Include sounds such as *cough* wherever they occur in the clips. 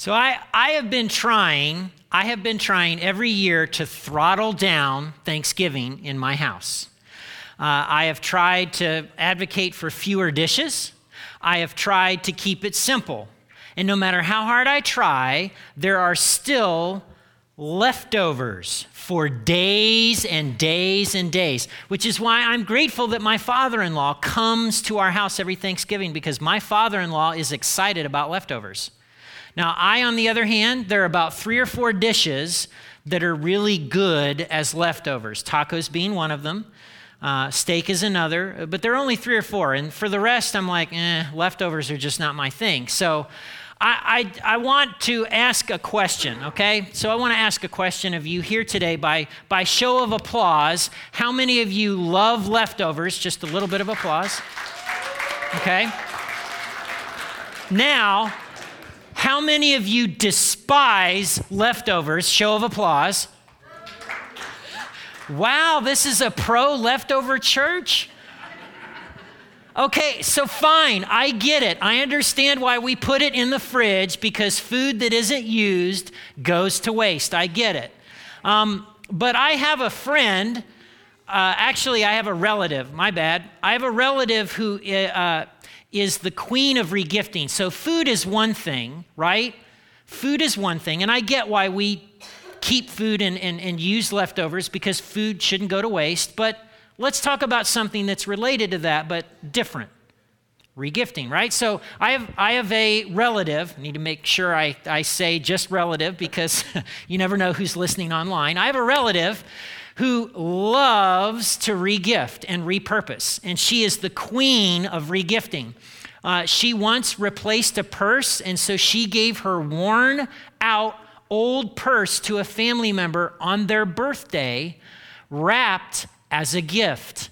So I, I have been trying, I have been trying every year to throttle down Thanksgiving in my house. Uh, I have tried to advocate for fewer dishes. I have tried to keep it simple. And no matter how hard I try, there are still leftovers for days and days and days, which is why I'm grateful that my father in law comes to our house every Thanksgiving because my father in law is excited about leftovers. Now, I, on the other hand, there are about three or four dishes that are really good as leftovers, tacos being one of them. Uh, steak is another, but there are only three or four. And for the rest, I'm like, eh, leftovers are just not my thing. So I, I, I, want to ask a question, okay? So I want to ask a question of you here today by, by show of applause. How many of you love leftovers? Just a little bit of applause. Okay? Now, how many of you despise leftovers? Show of applause. Wow, this is a pro leftover church? Okay, so fine, I get it. I understand why we put it in the fridge because food that isn't used goes to waste. I get it. Um, but I have a friend, uh, actually, I have a relative, my bad. I have a relative who uh, is the queen of regifting. So food is one thing, right? Food is one thing, and I get why we keep food and, and, and use leftovers because food shouldn't go to waste, but let's talk about something that's related to that, but different. Regifting, right? So I have, I have a relative, I need to make sure I, I say just relative because *laughs* you never know who's listening online. I have a relative who loves to regift and repurpose, and she is the queen of regifting. Uh, she once replaced a purse, and so she gave her worn out old purse to a family member on their birthday, wrapped as a gift.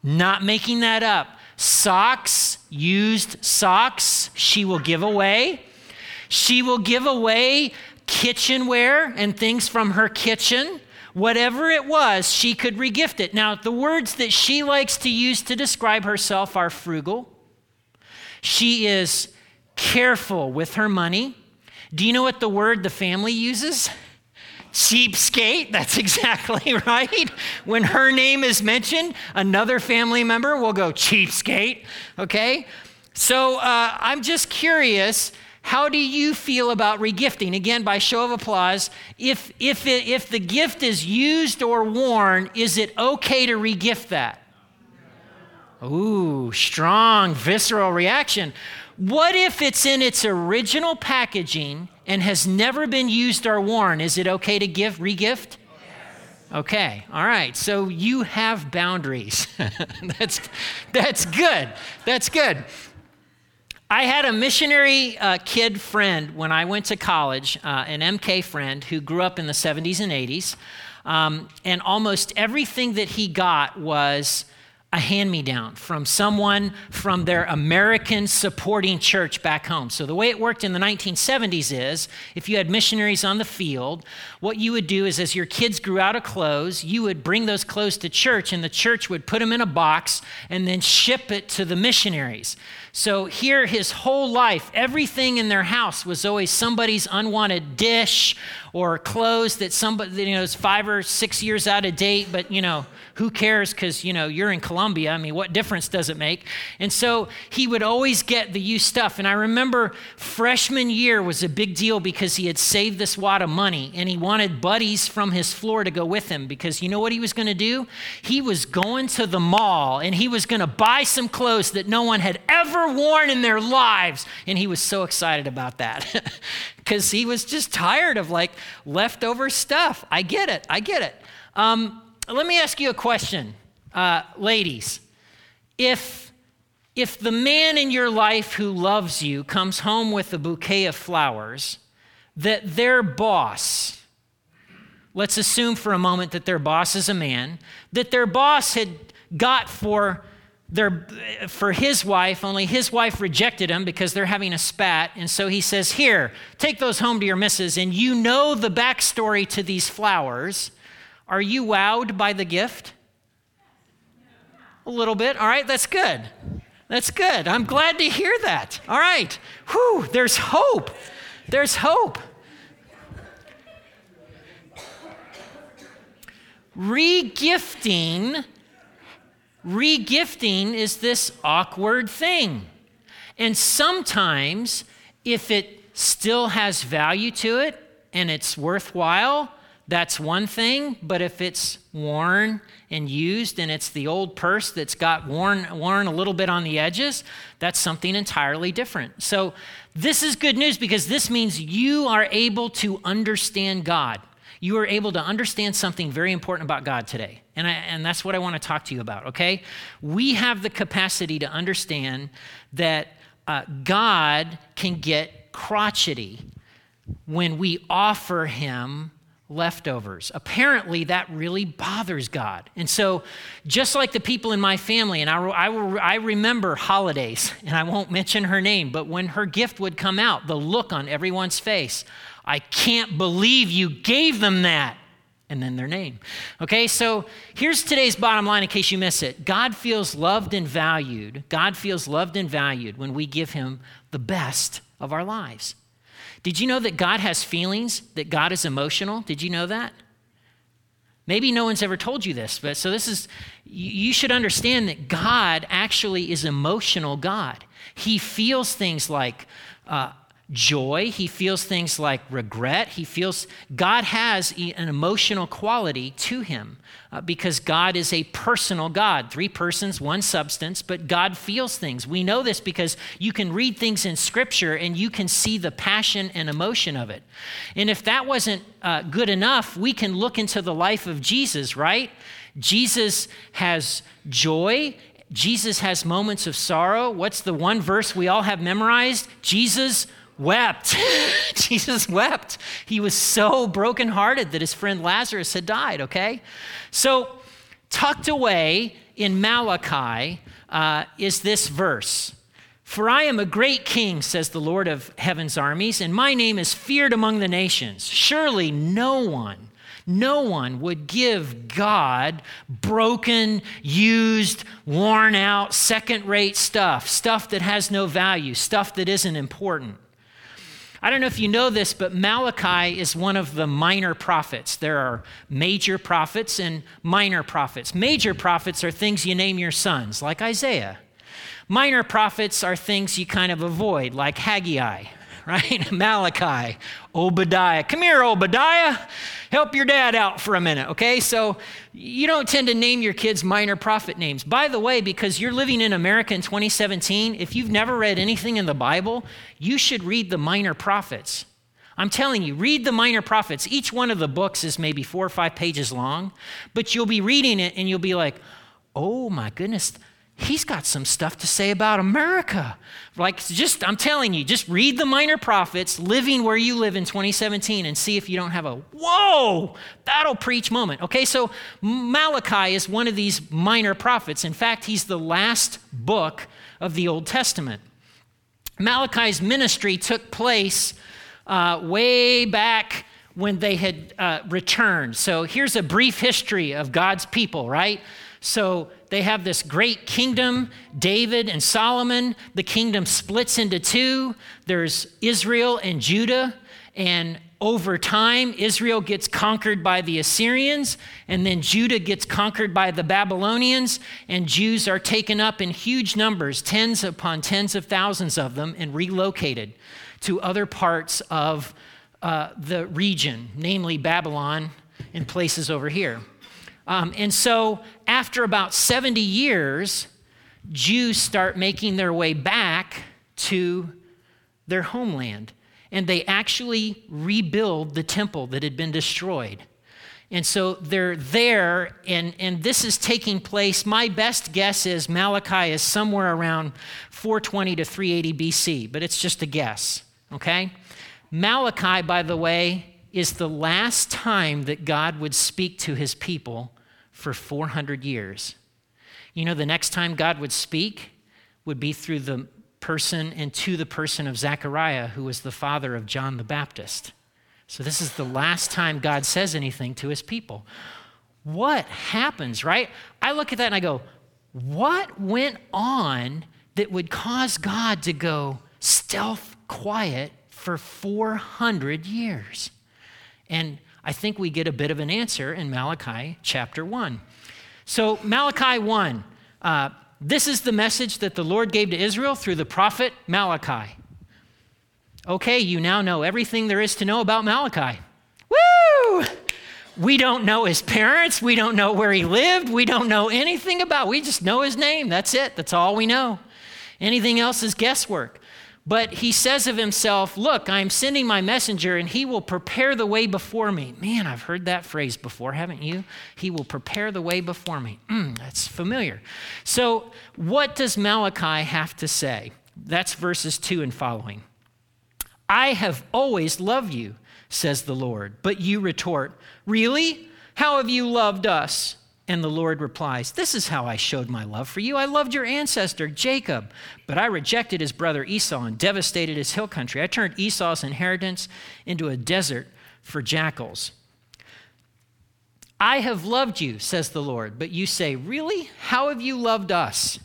Not making that up. Socks, used socks, she will give away. She will give away kitchenware and things from her kitchen. Whatever it was, she could regift it. Now, the words that she likes to use to describe herself are frugal. She is careful with her money. Do you know what the word the family uses? Cheapskate, that's *laughs* exactly right. When her name is mentioned, another family member will go cheapskate, okay? So uh, I'm just curious. How do you feel about regifting? Again, by show of applause, if, if, it, if the gift is used or worn, is it okay to regift that? Ooh, strong, visceral reaction. What if it's in its original packaging and has never been used or worn, is it okay to give regift? Okay, all right. So you have boundaries. *laughs* that's, that's good. That's good. I had a missionary uh, kid friend when I went to college, uh, an MK friend who grew up in the 70s and 80s. Um, and almost everything that he got was a hand me down from someone from their American supporting church back home. So, the way it worked in the 1970s is if you had missionaries on the field, what you would do is as your kids grew out of clothes, you would bring those clothes to church, and the church would put them in a box and then ship it to the missionaries. So, here, his whole life, everything in their house was always somebody's unwanted dish or clothes that somebody, you know, is five or six years out of date, but, you know, who cares because, you know, you're in Colombia. I mean, what difference does it make? And so he would always get the used stuff. And I remember freshman year was a big deal because he had saved this wad of money and he wanted buddies from his floor to go with him because you know what he was going to do? He was going to the mall and he was going to buy some clothes that no one had ever worn in their lives. And he was so excited about that *laughs* because he was just tired of like leftover stuff. I get it. I get it. Um, let me ask you a question, uh, ladies. If, if the man in your life who loves you comes home with a bouquet of flowers, that their boss, let's assume for a moment that their boss is a man, that their boss had got for their, for his wife, only his wife rejected him because they're having a spat. And so he says, Here, take those home to your missus. And you know the backstory to these flowers. Are you wowed by the gift? A little bit. All right, that's good. That's good. I'm glad to hear that. All right. Whew, there's hope. There's hope. Regifting, regifting is this awkward thing. And sometimes, if it still has value to it and it's worthwhile, that's one thing. But if it's worn and used and it's the old purse that's got worn, worn a little bit on the edges, that's something entirely different. So, this is good news because this means you are able to understand God you are able to understand something very important about God today. And, I, and that's what I want to talk to you about, okay? We have the capacity to understand that uh, God can get crotchety when we offer Him leftovers. Apparently, that really bothers God. And so, just like the people in my family, and I, I, I, remember holidays, *laughs* and I won't mention her name, but when her gift would come out, the look on everyone's face I can't believe you gave them that. And then their name. Okay, so here's today's bottom line in case you miss it God feels loved and valued. God feels loved and valued when we give Him the best of our lives. Did you know that God has feelings, that God is emotional? Did you know that? Maybe no one's ever told you this, but so this is, you should understand that God actually is emotional God. He feels things like uh, joy. He feels things like regret. He feels God has an emotional quality to him uh, because God is a personal God. Three persons, one substance, but God feels things. We know this because you can read things in Scripture and you can see the passion and emotion of it. And if that wasn't uh, good enough, we can look into the life of Jesus, right? Jesus has joy Jesus has moments of sorrow. What's the one verse we all have memorized? Jesus wept. *laughs* Jesus wept. He was so brokenhearted that his friend Lazarus had died, okay? So, tucked away in Malachi uh, is this verse. For I am a great king, says the Lord of heaven's armies, and my name is feared among the nations. Surely no one, no one would give God broken, used, worn out, second rate stuff, stuff that has no value, stuff that isn't important. I don't know if you know this, but Malachi is one of the minor prophets. There are major prophets and minor prophets. Major prophets are things you name your sons, like Isaiah. Minor prophets are things you kind of avoid, like Haggai, right? *laughs* Malachi, Obadiah. Come here, Obadiah. Help your dad out for a minute, okay? So you don't tend to name your kids minor prophet names. By the way, because you're living in America in 2017, if you've never read anything in the Bible, you should read the minor prophets. I'm telling you, read the minor prophets. Each one of the books is maybe four or five pages long, but you'll be reading it and you'll be like, oh my goodness, he's got some stuff to say about America. Like, just, I'm telling you, just read the minor prophets living where you live in 2017 and see if you don't have a whoa, that'll preach moment. Okay, so Malachi is one of these minor prophets. In fact, he's the last book of the Old Testament. Malachi's ministry took place uh, way back when they had uh, returned. So here's a brief history of God's people, right? So they have this great kingdom, David and Solomon. The kingdom splits into two there's Israel and Judah. And over time, Israel gets conquered by the Assyrians, and then Judah gets conquered by the Babylonians, and Jews are taken up in huge numbers, tens upon tens of thousands of them, and relocated to other parts of uh, the region, namely Babylon and places over here. Um, and so, after about 70 years, Jews start making their way back to their homeland. And they actually rebuild the temple that had been destroyed. And so they're there, and, and this is taking place. My best guess is Malachi is somewhere around 420 to 380 BC, but it's just a guess, okay? Malachi, by the way, is the last time that God would speak to his people for 400 years. You know, the next time God would speak would be through the person and to the person of Zechariah, who was the father of John the Baptist. So, this is the last time God says anything to his people. What happens, right? I look at that and I go, what went on that would cause God to go stealth quiet for 400 years? And I think we get a bit of an answer in Malachi chapter 1. So, Malachi 1, uh, this is the message that the Lord gave to Israel through the prophet Malachi. Okay, you now know everything there is to know about Malachi. Woo! We don't know his parents. We don't know where he lived. We don't know anything about. We just know his name. That's it. That's all we know. Anything else is guesswork. But he says of himself, Look, I'm sending my messenger, and he will prepare the way before me. Man, I've heard that phrase before, haven't you? He will prepare the way before me. Mm, that's familiar. So, what does Malachi have to say? That's verses 2 and following. I have always loved you, says the Lord. But you retort, Really? How have you loved us? And the Lord replies, This is how I showed my love for you. I loved your ancestor, Jacob, but I rejected his brother Esau and devastated his hill country. I turned Esau's inheritance into a desert for jackals. I have loved you, says the Lord, but you say, Really? How have you loved us?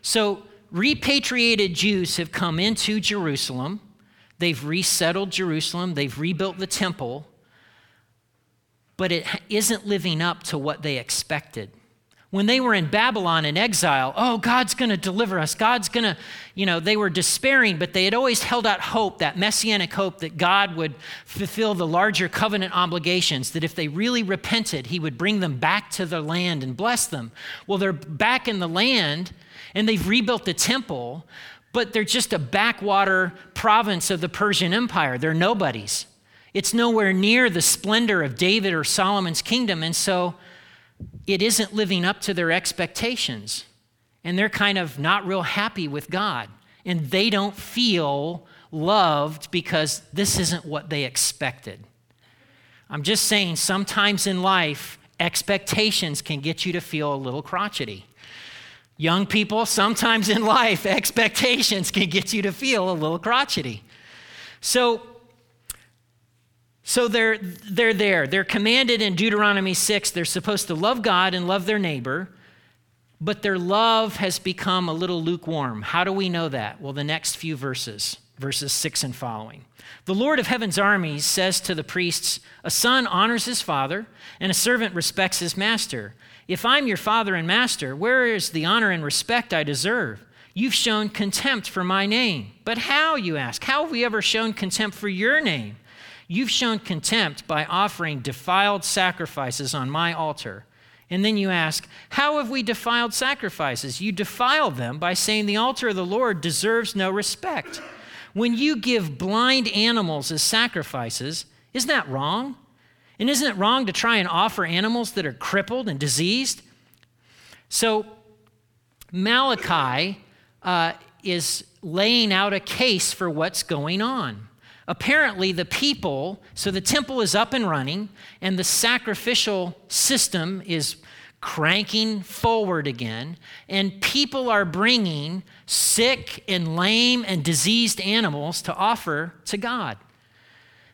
So, repatriated Jews have come into Jerusalem. They've resettled Jerusalem, they've rebuilt the temple but it isn't living up to what they expected. When they were in Babylon in exile, oh, God's going to deliver us. God's going to, you know, they were despairing, but they had always held out hope, that messianic hope that God would fulfill the larger covenant obligations, that if they really repented, He would bring them back to their land and bless them. Well, they're back in the land and they've rebuilt the temple, but they're just a backwater province of the Persian Empire. They're nobodies. It's nowhere near the splendor of David or Solomon's kingdom, and so it isn't living up to their expectations. And they're kind of not real happy with God. And they don't feel loved because this isn't what they expected. I'm just saying, sometimes in life, expectations can get you to feel a little crotchety. Young people, sometimes in life, *laughs* expectations can get you to feel a little crotchety. So, so they're, they're there. They're commanded in Deuteronomy 6, they're supposed to love God and love their neighbor, but their love has become a little lukewarm. How do we know that? Well, the next few verses, verses 6 and following. The Lord of heaven's armies says to the priests, A son honors his father, and a servant respects his master. If I'm your father and master, where is the honor and respect I deserve? You've shown contempt for my name. But how, you ask? How have we ever shown contempt for your name? You've shown contempt by offering defiled sacrifices on my altar. And then you ask, How have we defiled sacrifices? You defile them by saying the altar of the Lord deserves no respect. When you give blind animals as sacrifices, isn't that wrong? And isn't it wrong to try and offer animals that are crippled and diseased? So, Malachi uh, is laying out a case for what's going on. Apparently, the people, so the temple is up and running, and the sacrificial system is cranking forward again, and people are bringing sick and lame and diseased animals to offer to God.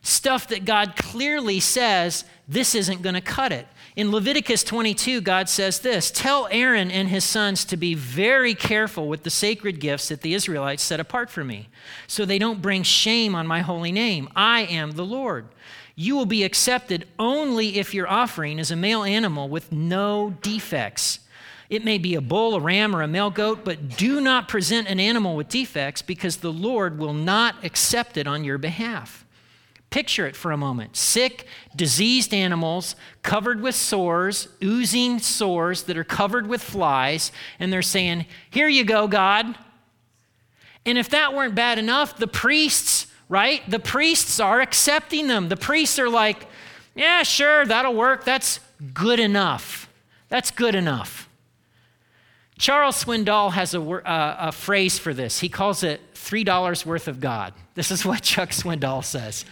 Stuff that God clearly says this isn't going to cut it. In Leviticus 22, God says this Tell Aaron and his sons to be very careful with the sacred gifts that the Israelites set apart for me, so they don't bring shame on my holy name. I am the Lord. You will be accepted only if your offering is a male animal with no defects. It may be a bull, a ram, or a male goat, but do not present an animal with defects because the Lord will not accept it on your behalf. Picture it for a moment sick, diseased animals covered with sores, oozing sores that are covered with flies, and they're saying, Here you go, God. And if that weren't bad enough, the priests, right? The priests are accepting them. The priests are like, Yeah, sure, that'll work. That's good enough. That's good enough. Charles Swindoll has a, uh, a phrase for this. He calls it $3 worth of God. This is *laughs* what Chuck Swindoll says.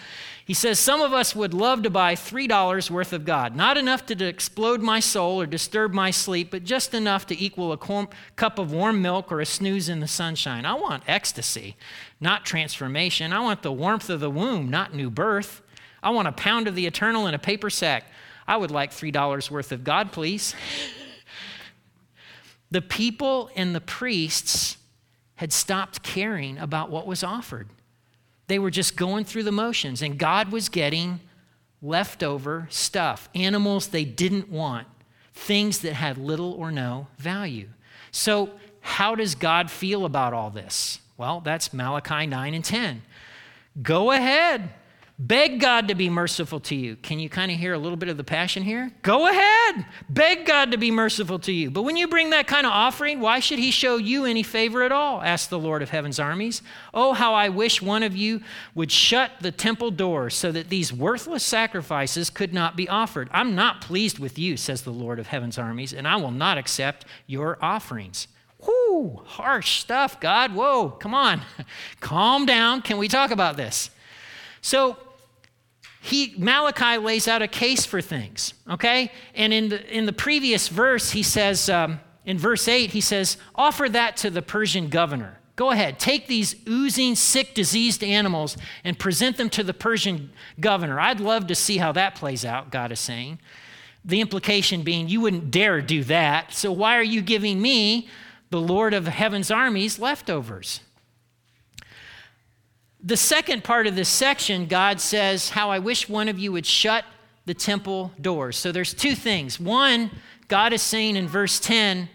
He says, Some of us would love to buy $3 worth of God, not enough to explode my soul or disturb my sleep, but just enough to equal a cup of warm milk or a snooze in the sunshine. I want ecstasy, not transformation. I want the warmth of the womb, not new birth. I want a pound of the eternal in a paper sack. I would like $3 worth of God, please. The people and the priests had stopped caring about what was offered. They were just going through the motions, and God was getting leftover stuff, animals they didn't want, things that had little or no value. So, how does God feel about all this? Well, that's Malachi 9 and 10. Go ahead. Beg God to be merciful to you. Can you kind of hear a little bit of the passion here? Go ahead. Beg God to be merciful to you. But when you bring that kind of offering, why should he show you any favor at all? asked the Lord of heaven's armies. Oh, how I wish one of you would shut the temple doors so that these worthless sacrifices could not be offered. I'm not pleased with you, says the Lord of heaven's armies, and I will not accept your offerings. Whoo, harsh stuff, God. Whoa, come on. *laughs* Calm down. Can we talk about this? So, he Malachi lays out a case for things, okay? And in the in the previous verse, he says, um, in verse 8, he says, offer that to the Persian governor. Go ahead, take these oozing, sick, diseased animals and present them to the Persian governor. I'd love to see how that plays out, God is saying. The implication being, you wouldn't dare do that. So why are you giving me, the Lord of heaven's armies, leftovers? The second part of this section, God says, How I wish one of you would shut the temple doors. So there's two things. One, God is saying in verse 10,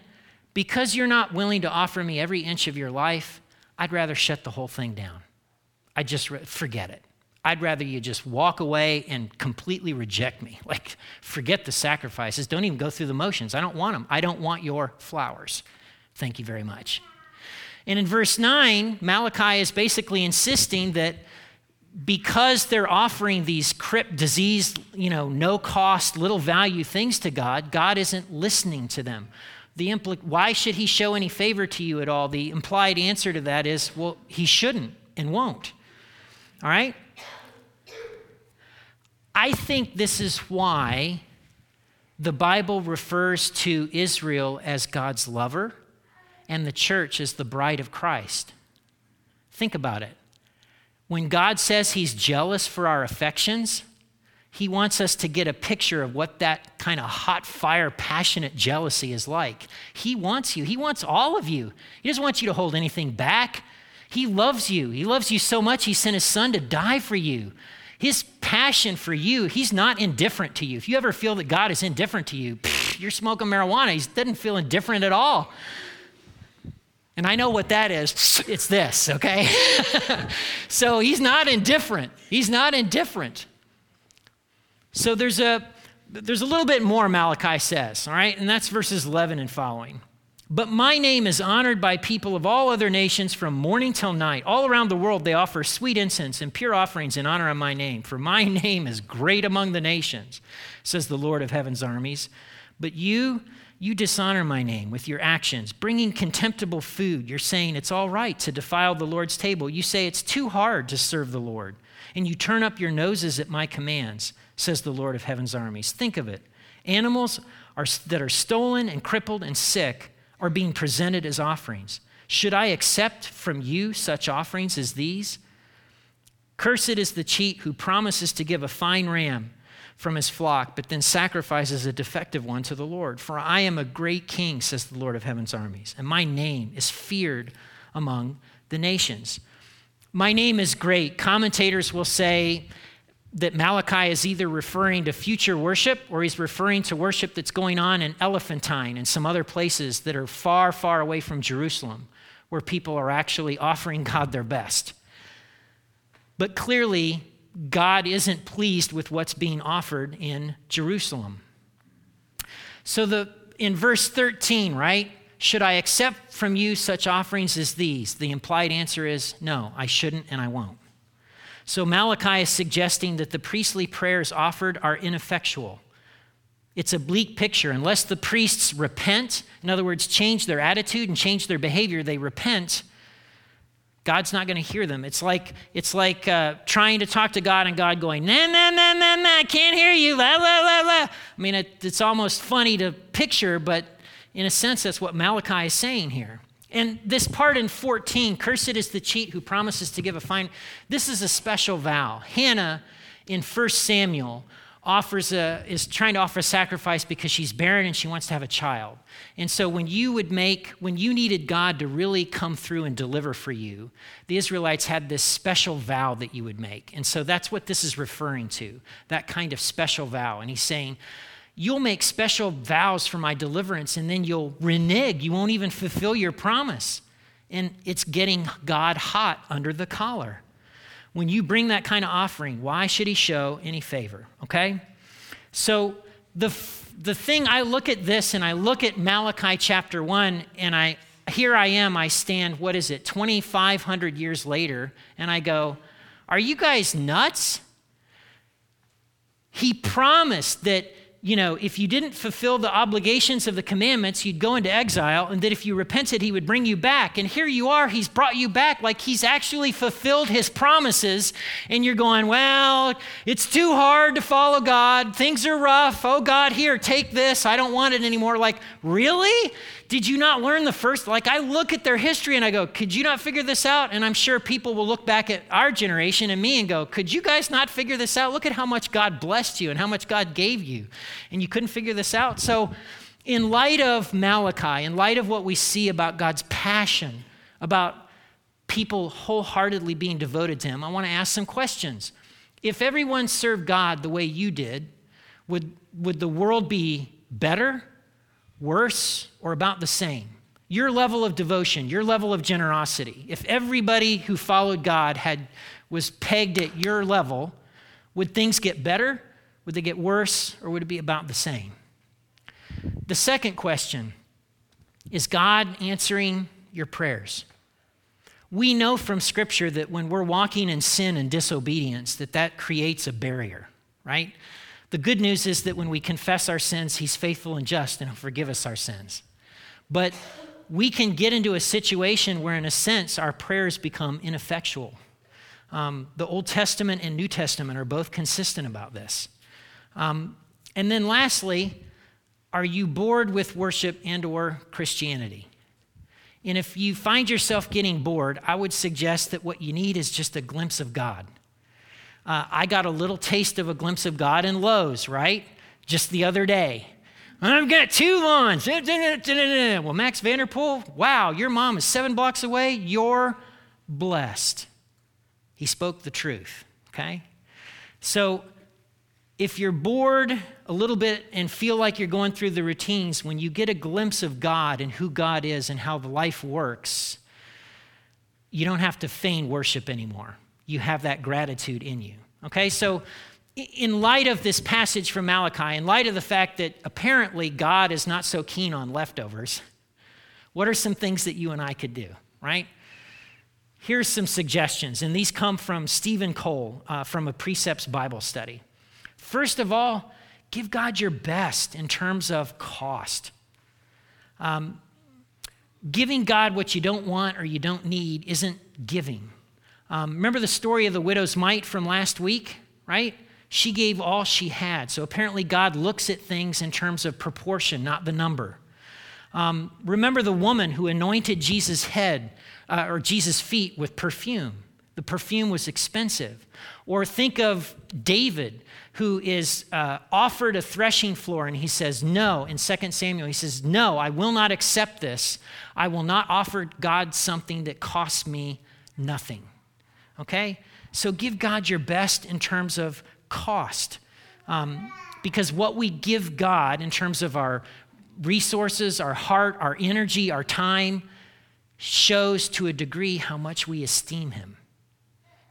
Because you're not willing to offer me every inch of your life, I'd rather shut the whole thing down. I just re- forget it. I'd rather you just walk away and completely reject me. *laughs* Like, forget the sacrifices. Don't even go through the motions. I don't want them. I don't want your flowers. Thank you very much. And in verse 9, Malachi is basically insisting that because they're offering these disease, you know, no cost, little value things to God, God isn't listening to them. The impl- why should he show any favor to you at all? The implied answer to that is, well, he shouldn't and won't. All right? I think this is why the Bible refers to Israel as God's lover and the church is the bride of Christ. Think about it. When God says he's jealous for our affections, he wants us to get a picture of what that kind of hot fire, passionate jealousy is like. He wants you, he wants all of you. He doesn't want you to hold anything back. He loves you. He loves you so much, he sent his son to die for you. His passion for you, he's not indifferent to you. If you ever feel that God is indifferent to you, pff, you're smoking marijuana. He doesn't feel indifferent at all. And I know what that is. It's this, okay? *laughs* so he's not indifferent. He's not indifferent. So there's a there's a little bit more Malachi says, all right? And that's verses 11 and following. But my name is honored by people of all other nations from morning till night. All around the world, they offer sweet incense and pure offerings in honor of my name. For my *laughs* name is great among the nations, says the Lord of heaven's armies. But you you dishonor my name with your actions, bringing contemptible food. You're saying it's all right to defile the Lord's table. You say it's too hard to serve the Lord, and you turn up your noses at my commands, says the Lord of heaven's armies. Think of it. Animals are, that are stolen and crippled and sick are being presented as offerings. Should I accept from you such offerings as these? Cursed is the cheat who promises to give a fine ram from his flock, but then sacrifices a defective one to the Lord. For I am a great king, says the Lord of heaven's armies, and my name is feared among the nations. My name is great. Commentators will say that Malachi is either referring to future worship or he's referring to worship that's going on in Elephantine and some other places that are far, far away from Jerusalem, where people are actually offering *laughs* God their best. But clearly, God isn't pleased with what's being offered in Jerusalem. So the in verse 13, right? Should I accept from you such offerings as these? The implied answer is no, I shouldn't and I won't. So Malachi is suggesting that the priestly prayers offered are ineffectual. It's a bleak picture. Unless the priests repent, in other words, change their attitude and change their behavior, they repent, God's not going to hear them. It's like, it's like uh, trying to talk to God and God going, na na na na na. I can't hear you, la, la, la, la. I mean, it, it's almost funny to picture, but in a sense, that's what Malachi is saying here. And this part in 14, cursed is the cheat who promises to give a fine, this is a special vow. Hannah in 1 Samuel offers a, is trying to offer a sacrifice because she's barren and she wants to have a child. And so when you would make, when you needed God to really come through and deliver for you, the Israelites had this special vow that you would make. And so that's what this is referring to, that kind of special vow. And he's saying, You'll make special vows for my deliverance, and then you'll renege. You won't even fulfill your promise. And it's getting God hot under the collar when you bring that kind of offering, why should he show any favor? Okay? So the, the thing, I look at this and I look at Malachi chapter 1, and I here I am, I stand, what is it, 2,500 years later, and I go, Are you guys nuts? He promised that you know, if you didn't fulfill the obligations of the commandments, you'd go into exile, and that if you repented, he would bring you back. And here you are, he's brought you back like he's actually fulfilled his promises. And you're going, well, it's too hard to follow God. Things are rough. Oh, God, here, take this. I don't want it anymore. Like, really? Did you not learn the first? Like, I look at their history and I go, Could you not figure this out? And I'm sure people will look back at our generation and me and go, Could you guys not figure this out? Look at how much God blessed you and how much God gave you. And you couldn't figure this out. So, in light of Malachi, in light of what we see about God's passion, about people wholeheartedly being devoted to Him, I want to ask some questions. If everyone served God the way you did, would, would the world be better worse, or about the same. Your level of devotion, your level of generosity. If everybody who followed God had was pegged at your level, would things get better? Would they get worse, or would it be about the same? The second question is God answering your prayers? We know from scripture that when we're walking in sin and disobedience that that creates a barrier, right? The good news is that when we confess our sins, He's faithful and just and He'll forgive us our sins. But we can get into a situation where, in a sense, our prayers become ineffectual. Um, the Old Testament and New Testament are both consistent about this. Um, and then, lastly, are you bored with worship and/or Christianity? And if you find yourself getting bored, I would suggest that what you need is just a glimpse of God. Uh, I got a little taste of a glimpse of God in Lowe's, right? Just the other day. I've got two lawns. Well, Max Vanderpool, wow, your mom is seven blocks away. You're blessed. He spoke the truth, okay? So if you're bored a little bit and feel like you're going through the routines, when you get a glimpse of God and who God is and how life works, you don't have to feign worship anymore you have that gratitude in you. Okay, so in light of this passage from Malachi, in light of the fact that apparently God is not so keen on leftovers, what are some things that you and I could do, right? Here's some suggestions, and these come from Stephen Cole uh, from a Precepts Bible study. First of all, give God your best in terms of cost. Um, giving God what you don't want or you don't need isn't giving. Um, remember the story of the widow's mite from last week, right? She gave all she had. So apparently, God looks at things in terms of proportion, not the number. Um, remember the woman who anointed Jesus' head uh, or Jesus' feet with perfume. The perfume was expensive. Or think of David, who is uh, offered a threshing floor, and he says, No. In 2 Samuel, he says, No, I will not accept this. I will not offer God something that costs me nothing okay? So give God your best in terms of cost. Um, because what we give God in terms of our resources, our heart, our energy, our time, shows to a degree how much we esteem Him.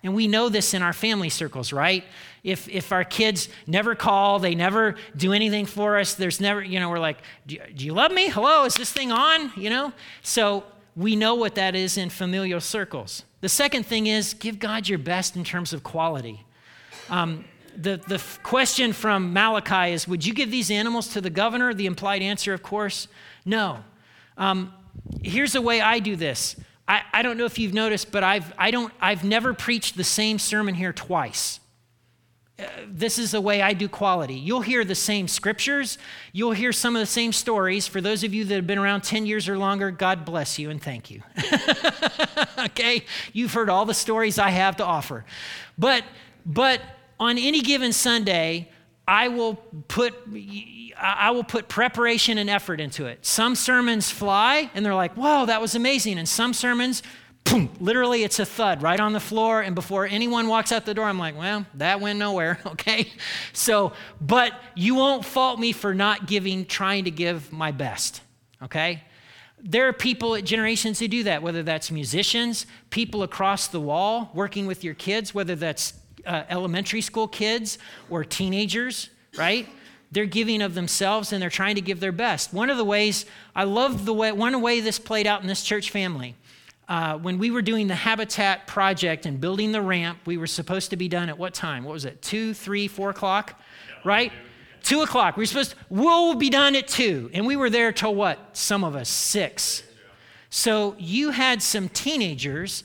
And we know this in our family circles, right? If, if our kids never call, they never do anything for us, there's never, you know, we're like, do do you love me? Hello, is this thing on? You know? So we know what that is in familial circles. The second thing is give God your best in terms of quality. Um, the, the question from Malachi is Would you give these animals to the governor? The implied answer, of course, no. Um, here's the way I do this. I, I don't know if you've noticed, but I've, I don't, I've never preached the same sermon here twice. This is the way I do quality. You'll hear the same scriptures. You'll hear some of the same stories. For those of you that have been around 10 years or longer, God bless you and thank you. *laughs* okay? You've heard all the stories I have to offer. But, but on any given Sunday, I will put I will put preparation and effort into it. Some sermons fly and they're like, "Whoa, that was amazing." And some sermons, boom, literally it's a thud right on the floor and before anyone walks out the door, I'm like, "Well, that went nowhere." *laughs* Okay? So, but you won't fault me for not giving trying to give my best. Okay? There are people at generations who do that, whether that's musicians, people across the wall working with your kids, whether that's uh, elementary school kids or teenagers, right? They're giving of themselves and they're trying to give their best. One of the ways, I love the way, one way this played out in this church family. Uh, when we were doing the Habitat project and building the ramp, we were supposed to be done at what time? What was it? Two, three, four o'clock? Right? Two o'clock. We were supposed to, we'll be done at two. And we were there till what? Some of us, six. So you had some teenagers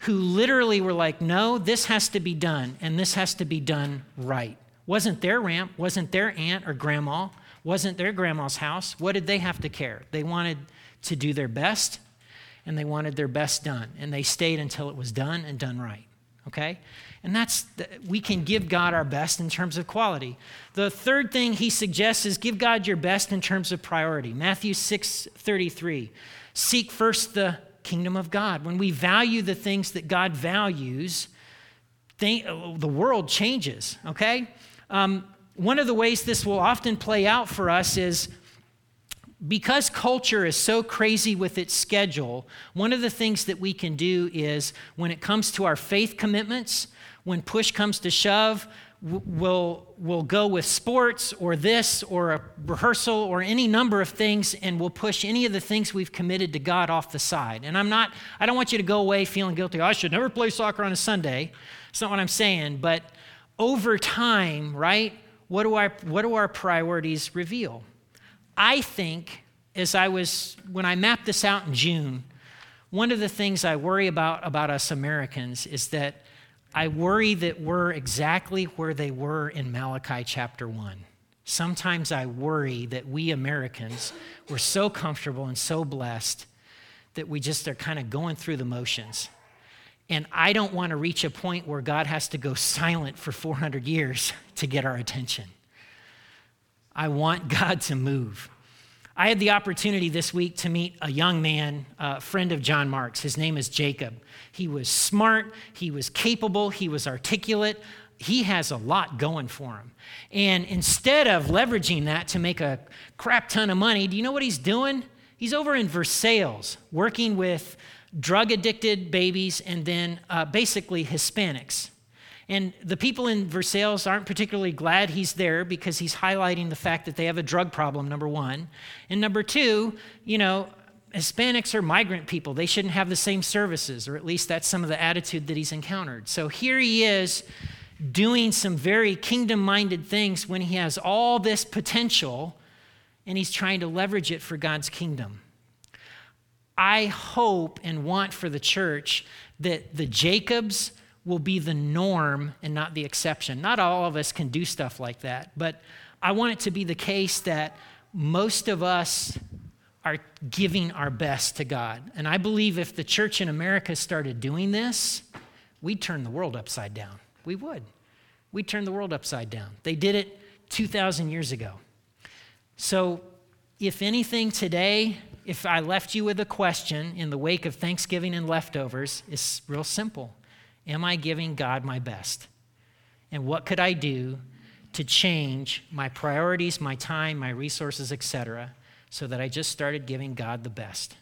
who literally were like, no, this has to be done, and this has to be done right. Wasn't their ramp, wasn't their aunt or grandma, wasn't their grandma's house. What did they have to care? They wanted to do their best, and they wanted their best done, and they stayed until it was done and done right. Okay? And that's, the, we can give God our best in terms of quality. The third thing he suggests is give God your best in terms of priority. Matthew 6 33. Seek first the kingdom of God. When we value the things that God values, the world changes, okay? Um, one of the ways this will often play out for us is because culture is so crazy with its schedule, one of the things that we can do is when it comes to our faith commitments, when push comes to shove, we'll, we'll go with sports or this or a rehearsal or any number of things and we'll push any of the things we've committed to God off the side. And I'm not, I don't want you to go away feeling guilty. I should never play soccer on a Sunday. It's not what I'm saying. But over time, right, what do our, what do our priorities reveal? I think as I was, when I mapped this out in June, one of the things I worry about about us Americans is that I worry that we're exactly where they were in Malachi chapter 1. Sometimes I worry that we Americans were so comfortable and so blessed that we just are kind of going through the motions. And I don't want to reach a point where God has to go silent for 400 years *laughs* to get our attention. I want *laughs* God to move. I had the opportunity this week to meet a young man, a friend of John Mark's. His name is Jacob. He was smart, he was capable, he was articulate. He has a lot going for him. And instead of leveraging that to make a crap ton of money, do you know what he's doing? He's over in Versailles working with drug addicted babies and then uh, basically Hispanics. And the people in Versailles aren't particularly glad he's there because he's highlighting the fact that they have a drug problem, number one. And number two, you know, Hispanics are migrant people. They shouldn't have the same services, or at least that's some of the attitude that he's encountered. So here he is doing some very kingdom minded things when he has all this potential and he's trying to leverage it for God's kingdom. I hope and want for the church that the Jacobs will be the norm and not the exception. Not all of us can do stuff like that, but I want it to be the case that most of us are giving our best to God. And I believe if the church in America started doing this, we'd turn the world upside down. We would. We'd turn the world upside down. They did it 2,000 years ago. So, if anything today, if I left you with a question in the wake of Thanksgiving and leftovers, it's real simple. Am I giving God my best? And what could I do to change my priorities, my time, my resources, etc., so that I just started giving God the best?